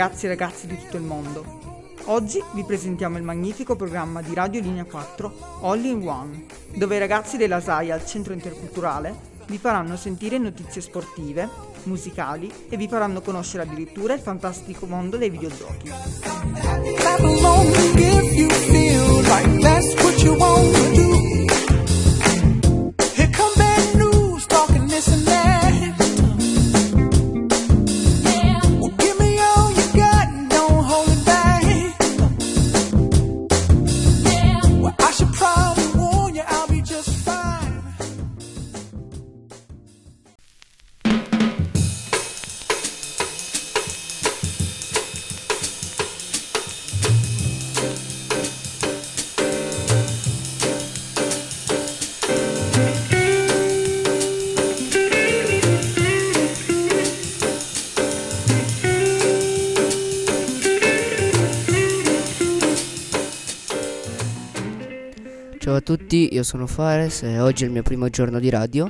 ragazzi e ragazze di tutto il mondo. Oggi vi presentiamo il magnifico programma di Radio Linea 4 All in One, dove i ragazzi della SAI al Centro Interculturale vi faranno sentire notizie sportive, musicali e vi faranno conoscere addirittura il fantastico mondo dei videogiochi. Clap along if you feel like that's what you want to do. Tutti, io sono Fares e oggi è il mio primo giorno di radio.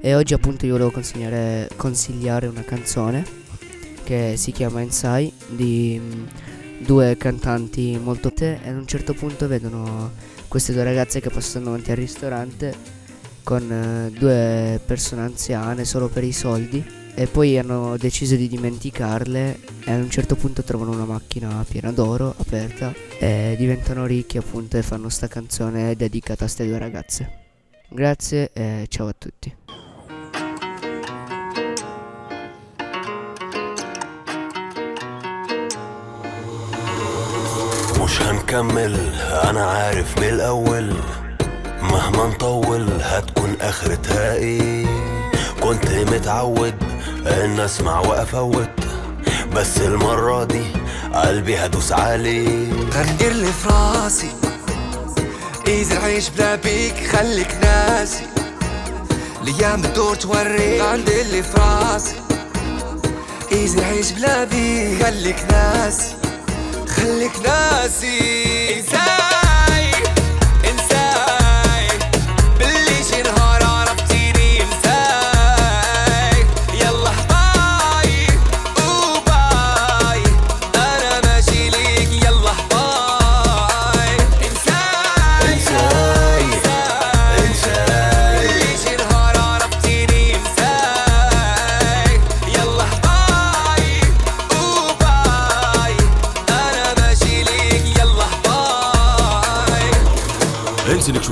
E oggi appunto io volevo consigliare, una canzone che si chiama Inside di mm, due cantanti molto te e ad un certo punto vedono queste due ragazze che passano davanti al ristorante con eh, due persone anziane solo per i soldi e poi hanno deciso di dimenticarle e ad un certo punto trovano una macchina piena d'oro aperta e diventano ricchi appunto e fanno sta canzone dedicata a queste due ragazze. Grazie e ciao a tutti. مش هنكمل انا عارف من الاول مهما نطول هتكون اخرتها ايه كنت متعود أن أسمع وأفوت. بس المرة دي قلبي هدوس عليه غندير اللي في راسي. إذا عيش بلا بيك خليك ناسي. الأيام بتدور توريك. غندير اللي في راسي. إذا عيش بلا بيك خليك ناسي. خليك ناسي.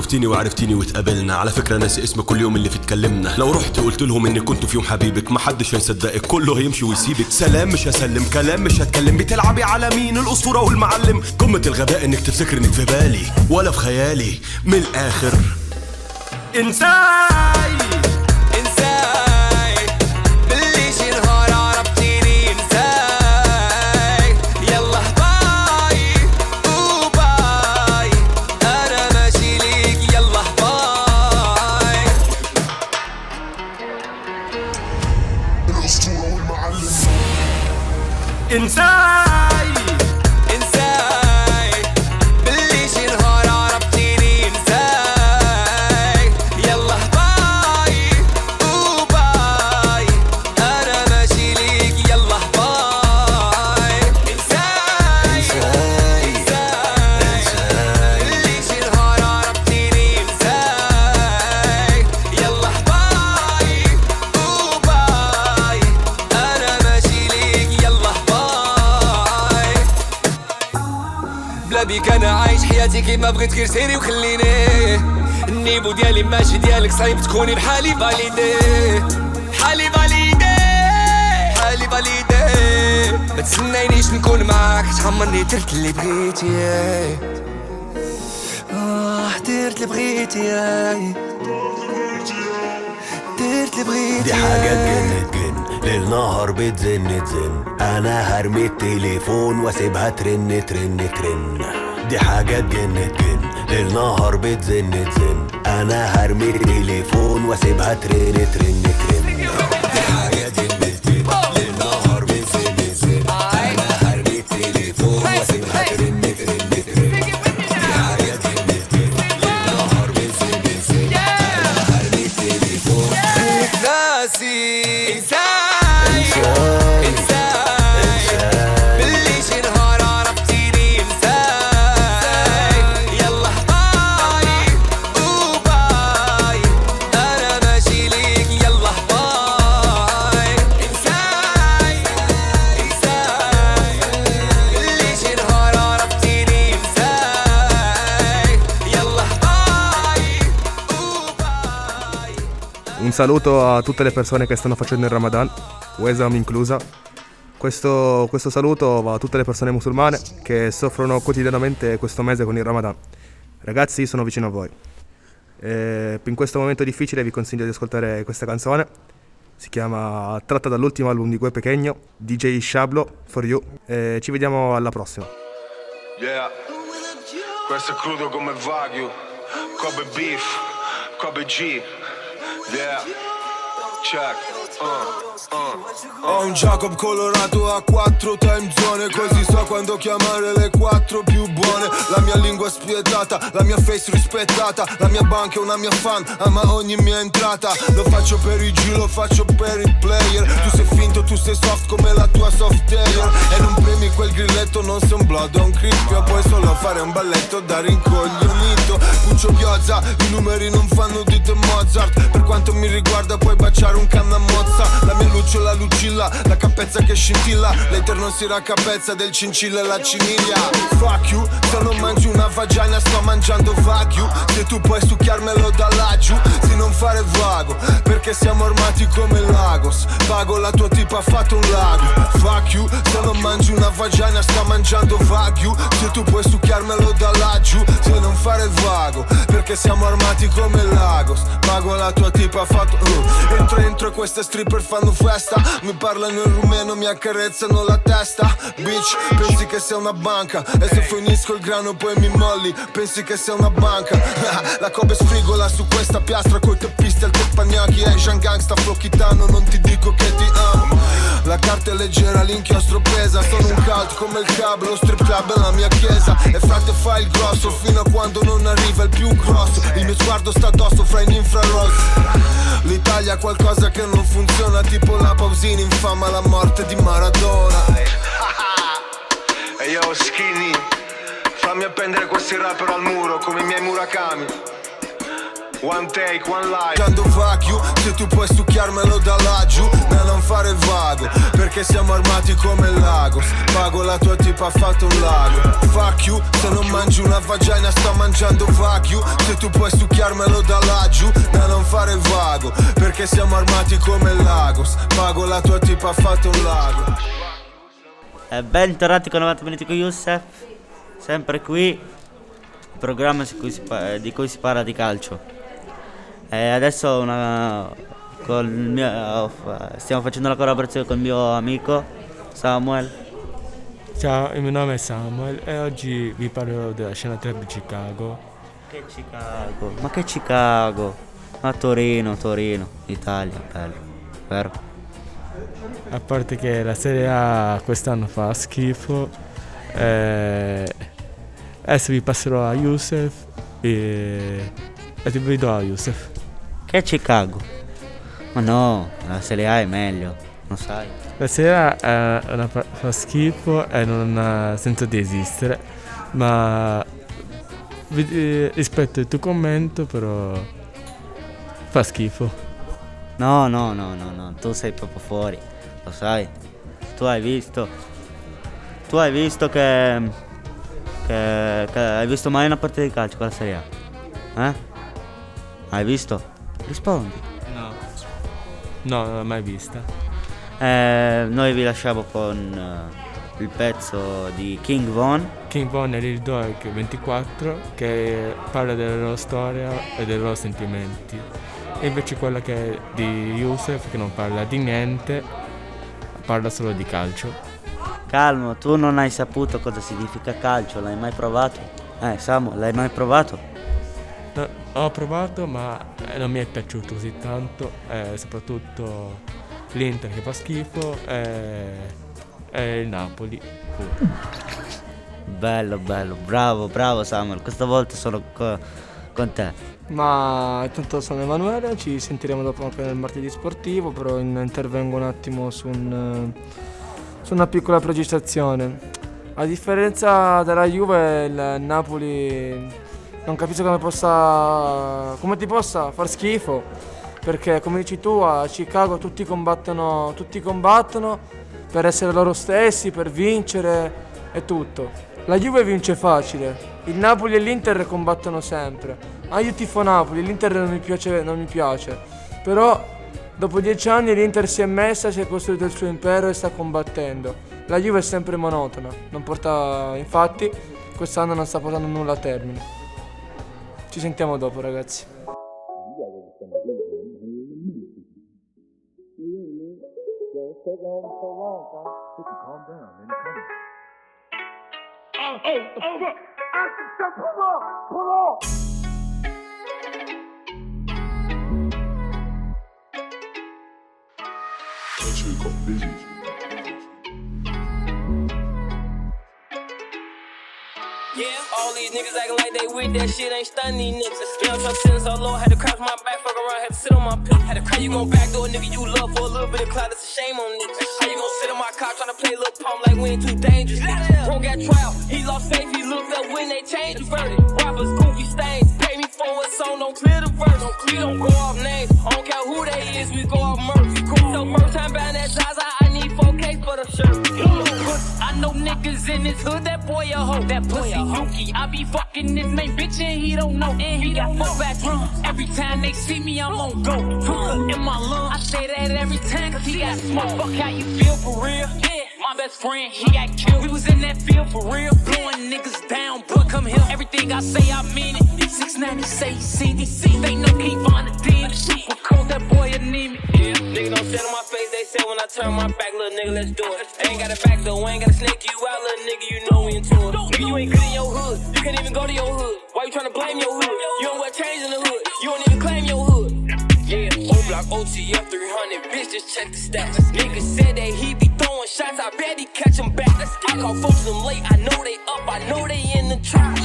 شفتيني وعرفتيني واتقابلنا. على فكرة ناسي اسم كل يوم اللي فيه اتكلمنا. لو رحت قلت لهم إني كنت في يوم حبيبك محدش هيصدقك. كله هيمشي ويسيبك. سلام مش هسلم. كلام مش هتكلم. بتلعبي على مين؟ الأسطورة والمعلم. قمة الغباء إنك تفتكر إنك في بالي ولا في خيالي. من الآخر. انساي inside. كيما بغيت غير سيري وخليني. النيبو ديالي ماشي ديالك صعيب تكوني بحالي فاليدي حالي فاليدي حالي فاليدي ما تسنينيش نكون معاك تحمرني درت اللي بغيتي. آه درت اللي بغيتي. درت اللي بغيتي. دي حاجة تجن تجن ليل نهار بتزن تزن. أنا هرمي التليفون وأسيبها ترن ترن ترن. دي حاجة تجن تجن ليل نهار بتزن تزن. أنا هرمي التليفون وأسيبها ترن ترن ترن. دي حاجة تجن saluto a tutte le persone che stanno facendo il Ramadan, Wesam inclusa. Questo, questo saluto va a tutte le persone musulmane che soffrono quotidianamente questo mese con il Ramadan. Ragazzi, sono vicino a voi. E in questo momento difficile vi consiglio di ascoltare questa canzone. Si chiama Tratta dall'ultimo album di Gue Pequeño, DJ Shablo, For You. E ci vediamo alla prossima. Yeah, questo è crudo come Wagyu, Kobe Beef, Kobe G, yeah, check, Ho un Jacob colorato a quattro time zone Così so quando chiamare le quattro più buone. La mia lingua spietata, la mia face rispettata La mia banca è una mia fan, ama ogni mia entrata. Lo faccio per i G, lo faccio per i player. Tu sei finto, tu sei soft come la tua software E non premi quel grilletto, non sei un blood, un crispio. Puoi solo fare un balletto da rincoglionito. Puccio piazza, i numeri non fanno di te Mozart. Per quanto mi riguarda puoi baciare la cappezza che scintilla L'eter non si raccapezza del cincilla e la ciniglia. Fuck you, se non mangi una vagina sto mangiando Wagyu Se tu puoi succhiarmelo da laggiù, se non fare vago Perché siamo armati come Lagos. Pago la tua tipa ha fatto un lago. Fuck you, se non mangi una vagina sto mangiando Wagyu Se tu puoi succhiarmelo da laggiù, se non fare vago Perché siamo armati come Lagos. Pago la tua tipa ha fatto uh. Entro entro queste stripper fanno festa. Mi parlano in rumeno, mi accarezzano la testa. Bitch, pensi che sia una banca. E se finisco il grano poi mi molli. Pensi che sia una banca. La cobe sfrigola su questa piastra Coi teppisti al teppanyaki. Asian gangsta flocchitano Non ti dico che ti amo. La carta è leggera, l'inchiostro pesa. Sono un cult come il cab Lo strip club è la mia chiesa. E frate fai il grosso Fino a quando non arriva il più grosso. Il mio sguardo sta addosso fra in infrarossi L'Italia ha qualcosa che non funziona Tipo la pausina infama la morte di Maradona. E io skinny Fammi appendere questi rapper al muro Come i miei Murakami One take, one life. Quando fuck you, se tu puoi succhiarmelo da laggiù Da non fare vago Perché siamo armati come Lagos. Pago la tua tipa ha fatto un lago. Fuck you, se non mangi una vagina sto mangiando Wagyu Se tu puoi succhiarmelo da laggiù Da non fare vago Perché siamo armati come Lagos. Pago la tua tipa ha fatto un lago. E bentornati con 90 minuti con Youssef, sempre qui, il programma di cui si parla di calcio. E adesso una, col mio, stiamo facendo la collaborazione con il mio amico Samuel. Ciao, il mio nome è Samuel e oggi vi parlerò della scena club di Chicago. Che Chicago? Ma che Chicago? Ma Torino, Torino, Italia, bello, vero? A parte che la Serie A quest'anno fa schifo, eh, adesso vi passerò a Youssef e, e ti vedo a Youssef. Che Chicago? Ma no, la Serie A è meglio, non sai? La Serie A è una pa- fa schifo e non ha senso di esistere, ma eh, rispetto il tuo commento però fa schifo. No, no, no, no, no, tu sei proprio fuori, lo sai. Tu hai visto. Tu hai visto che. che, che hai visto mai una partita di calcio con la Serie A? Eh? Hai visto? Rispondi. No. No, non l'ho mai vista. Eh, noi vi lasciamo con eh, il pezzo di King Von. King Von e Lil Dog 24 che parla della loro storia e dei loro sentimenti. E invece quella che è di Youssef che non parla di niente, parla solo di calcio. Calmo, tu non hai saputo cosa significa calcio, l'hai mai provato? Eh, Samu, l'hai mai provato? No, ho provato ma eh, non mi è piaciuto così tanto, eh, soprattutto l'Inter che fa schifo e, e il Napoli. pure. Bello, bello, bravo, bravo Samuel, questa volta sono co- con te. Ma intanto sono Emanuele, ci sentiremo dopo anche nel martedì sportivo, però in- intervengo un attimo su, un, eh, su una piccola precisazione. A differenza della Juve, il Napoli non capisco come possa. come ti possa far schifo. Perché come dici tu a Chicago tutti combattono, tutti combattono per essere loro stessi, per vincere e tutto. La Juve vince facile, il Napoli e l'Inter combattono sempre. Ah io tifo Napoli, l'Inter non mi piace, non mi piace. Però dopo dieci anni l'Inter si è messa, si è costruito il suo impero e sta combattendo. La Juve è sempre monotona, non porta, infatti quest'anno non sta portando nulla a termine. Ci sentiamo dopo ragazzi. Yeah, all these niggas acting like they with that shit ain't stunning these niggas. Young Trump sitting so low, had to crouch my back, fuck around, had to sit on my pick. Had to cry, you gon' backdoor nigga you love for a little bit of clout, it's a shame on niggas. How you gon' sit on my couch tryna play a little pump like we ain't too dangerous? Bro got trial, he lost faith, he looked up when they changed the verdict. Rappers, goofy stains, pay me for a song, don't clear the verse, don't clear, don't go off names. I don't care who they is, we go off merch. Cool. So first time buying that Zaza, I 4K for the shirt. I know niggas in this hood, that boy a hoe, that pussy Yuki. I be fucking this main bitch and he don't know, and he got back drunk. Every time they see me, I'm on go. In my lung, I say that every time, cause he got smoke. Fuck how you feel for real? Yeah, my best friend, he got killed. We was in that field for real, blowing niggas down, but come here. Everything I say, I mean it. 690 say he seen it. They know keep on the demon. Super cold, that boy anemic. Yeah, nigga don't sit on my face, they say when I turn my back, little nigga, let's do it. Ain't got a back though, ain't gotta snake you out, little nigga, you know we into it. Nigga, you ain't good in your hood, you can't even go to your hood. Why you tryna blame your hood? You don't wear chains in the hood, you don't even claim your hood. Yeah, O block OTF 300, bitch, just check the stats. Nigga said that he be throwing shots, I bet he catch them back. I call folks them late, I know they up, I know they in the trap.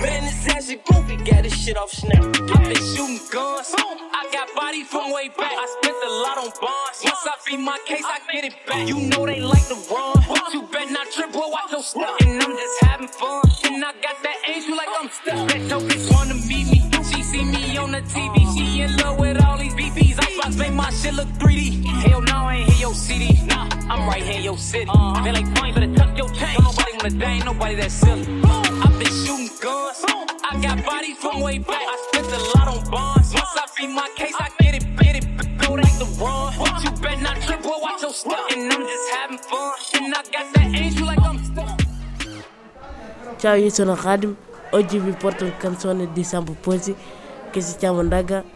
Man, this actually goofy, got this shit off snap. I been shooting guns, I got body from way back. I spent a lot on bonds. Once I beat my case, I get it back. You know they like to run, but you bet not trip, boy, watch your step. And I'm just having fun, and I got that angel like I'm stuck. That dope bitch wanna meet me, she see me on the TV, in love with all these BBs. Xbox make my shit look 3D. Hell no, I ain't hear your CD. Nah, I'm right here in your city. Uh-huh. They like fine, better tuck your chain. Don't nobody wanna die, ain't nobody that silly. I been shooting guns. I got body from way back. I spent a lot on bonds. Once I beat my case, I get it, get it, go like the run. But you bet not trip, boy, watch your step. And I'm just having fun. And I got that angel like I'm stuck. Ciao, io sono Khadim. Oggi vi porto una canzone di Sambo Posi che si chiama Ndaga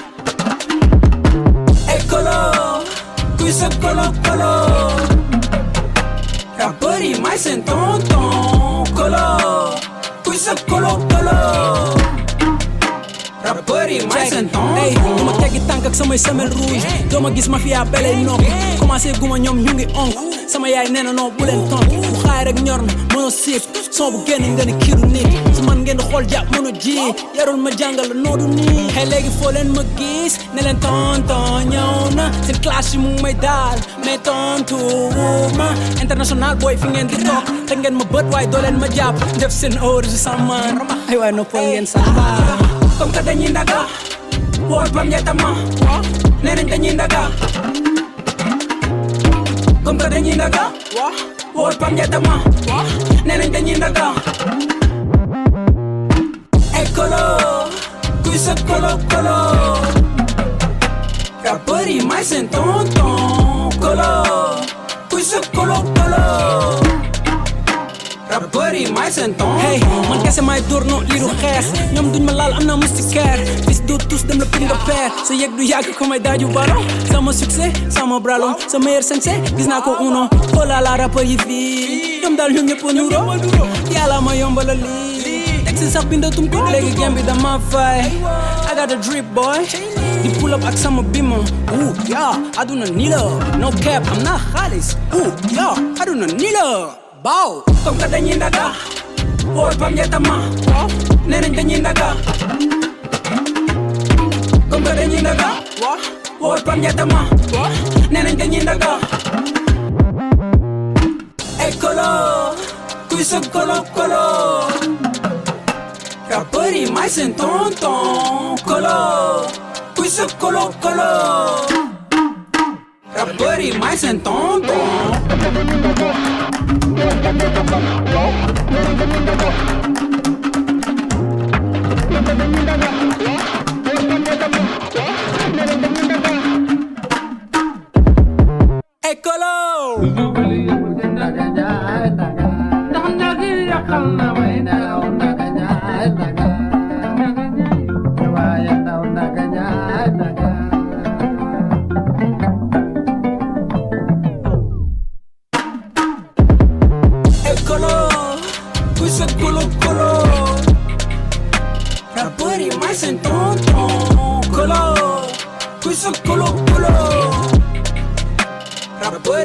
colo, qui se colo colo. Rappării mai sunt ton ton colo, qui se colo colo. Rappării mai sunt ton Hey, nu mă tegi tanka că să mă semel ruj Do mă gis mafia belei nok Cum ase guma ñom ñu ngi onk sama yaay neena no bu leen tonk bu xaay rek ñor ma mëno siif ngeen xool jàpp mënu ji yarul ma jàngal noodu nii xëy léegi foo leen ma gis ne leen tonton ñëw na. Seen classe yi mu may daal mais tontu ma. International boy fi ngeen di toog te ngeen ma bët waaye doo leen ma jàpp def seen heure si sama ay waay noppal ngeen samba comme que dañuy ndaga wool bam ñettama nee nañ dañuy ndaga comme que dañuy ndaga wool bam ñettama nee nañ dañuy ndaga colo, cui se colo colo. Rapperi mai sentono colo, cui se colo colo. Rapperi mai sentono. Hey, man che se mai torno li rocher, non dun malal amna mustiker. Vis do tus dem le pinga per, So yek du yak come da ju baro. Samo succe, samo bralo, se mer sense, vis na ko uno. Cola la rapperi vi, dum dal hunge po nuro. Yala mayombalali. Yeah since I've been there तुम क्यों लेके game भी दमा फाई I got a drip boy. You pull up like summer beamer Ooh yeah. I do not need her No cap I'm not Khalis Ooh yeah. I do not need her Bow. Tom kada nyindaga Boy pam yatama Neneng da nyindaga Tom kada nyindaga Boy pam yatama Neneng da nyindaga Eccolo Qui sono colo Ka booty mice and ton ton Colo Puisse colo colo Ka booty mice and ton ton.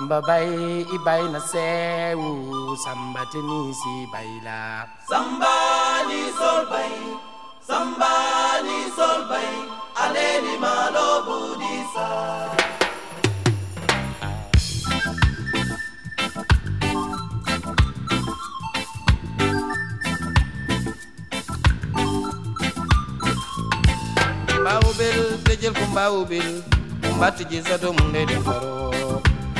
samba bai ibai na sewu samba tenisi baila. Samba ni sol bai samba ni sol bai aleni malo budisa. Mbawubel, tejel kumbawubel, kumbati jizato munde de faro.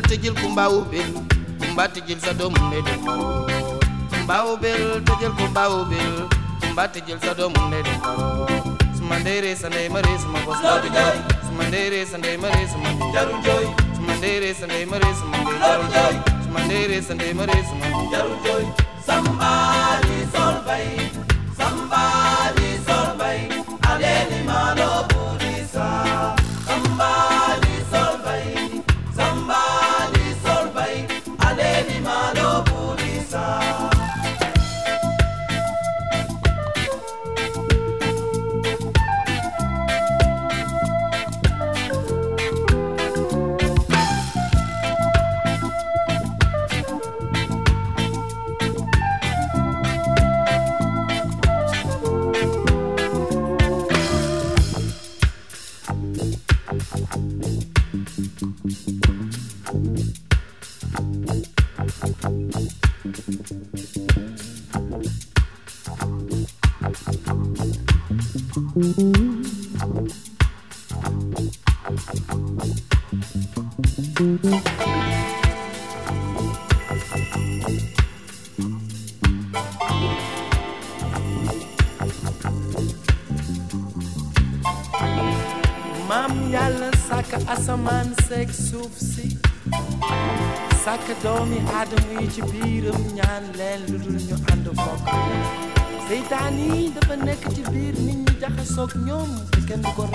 bel tijil ku mbawu bel ku mba tijil sa doom ne de karo mbawu bel tijil ku mbawu bel ku mba tijil sa doom ne de karo sumandere sande mare suma ko sa joy. sumandere sande mare suma jaru joy. Sumandere sande mare suma jaru joy. Sumandere sande mare suma jaru joy. Somebody solve dafa nekk ci biir nit ñi jaxasoog ñoom kenn du ko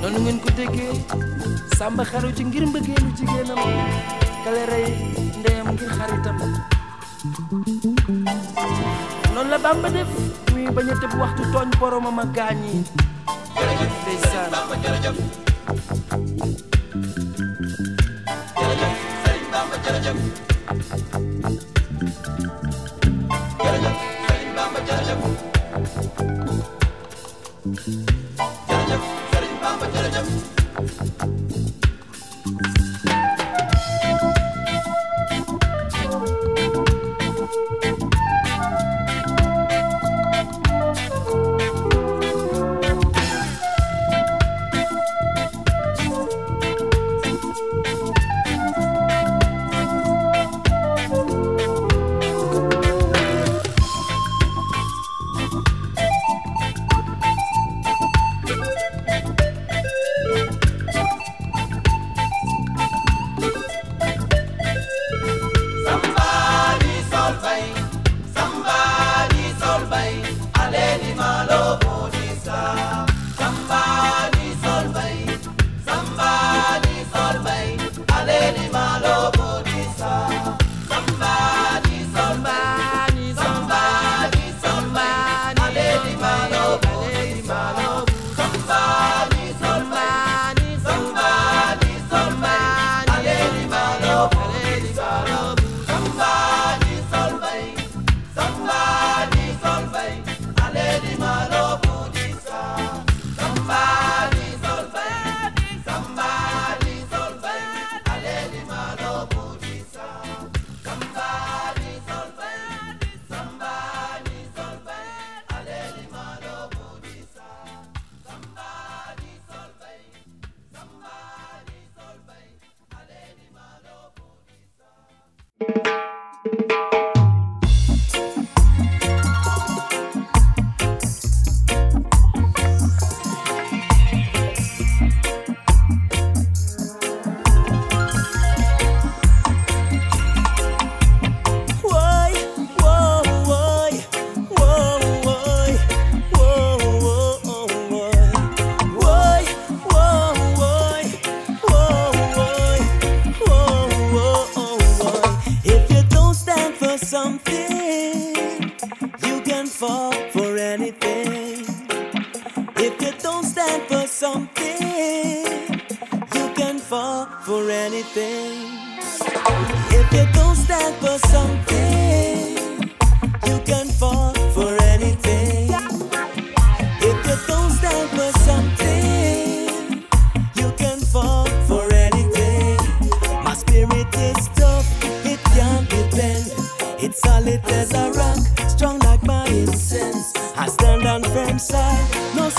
noonu ngeen ko déggee sàmba xaru ci ngir mbëggeelu jigéenam kale rey ndeyam ngir xaritam. Noonu la bamba def muy bañ a tëb waxtu tooñ boromam a gaañ yi. Jërëjëf ndeysaan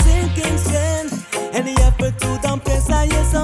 sinking sand. Any effort to down place, I yes,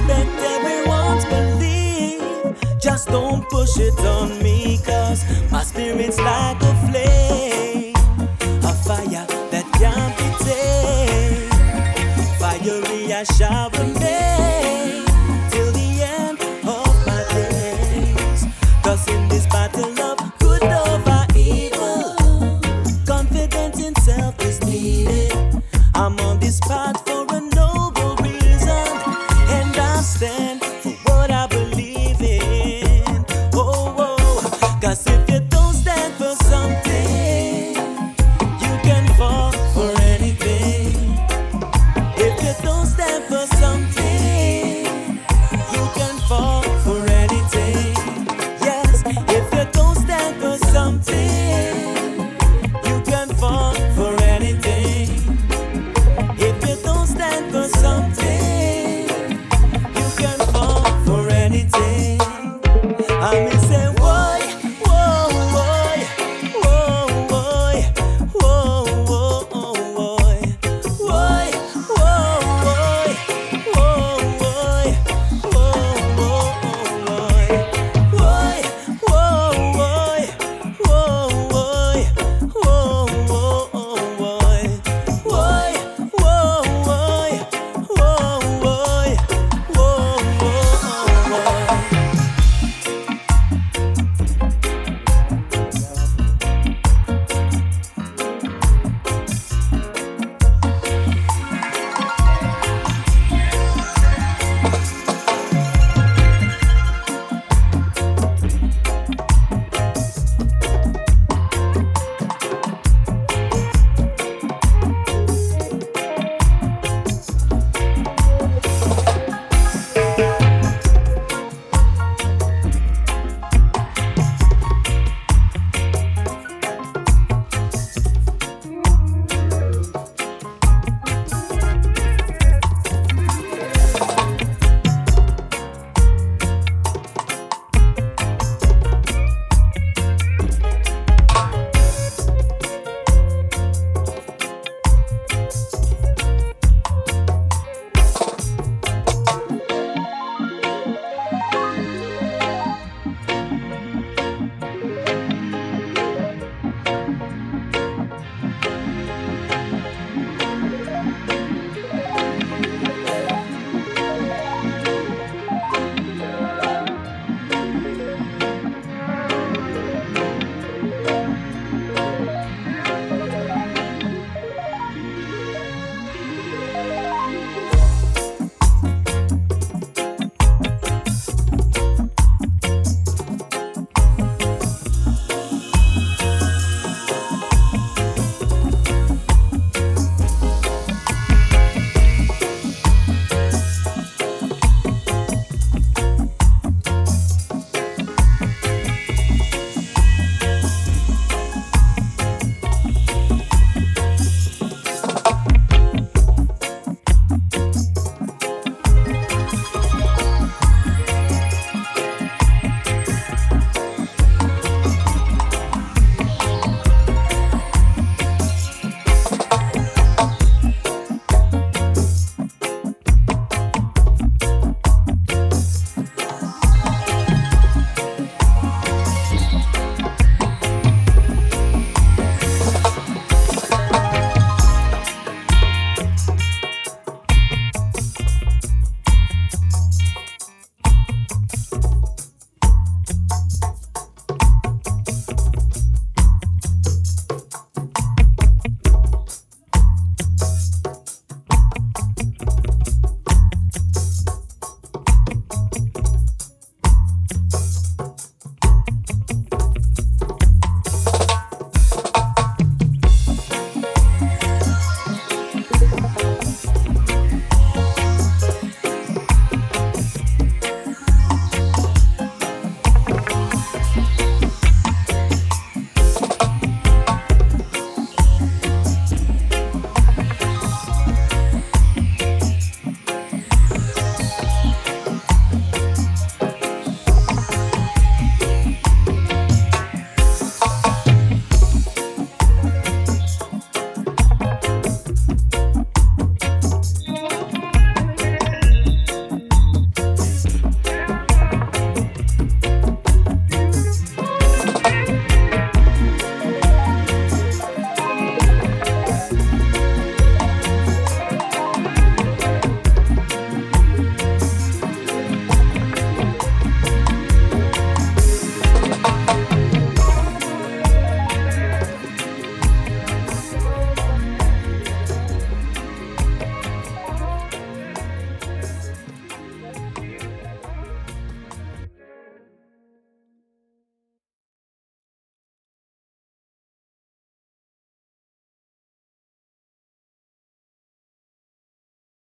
respect everyone's belief. Just don't push it on me, cause my spirit's like a flame, a fire that can't be tamed. Fiery, I shall.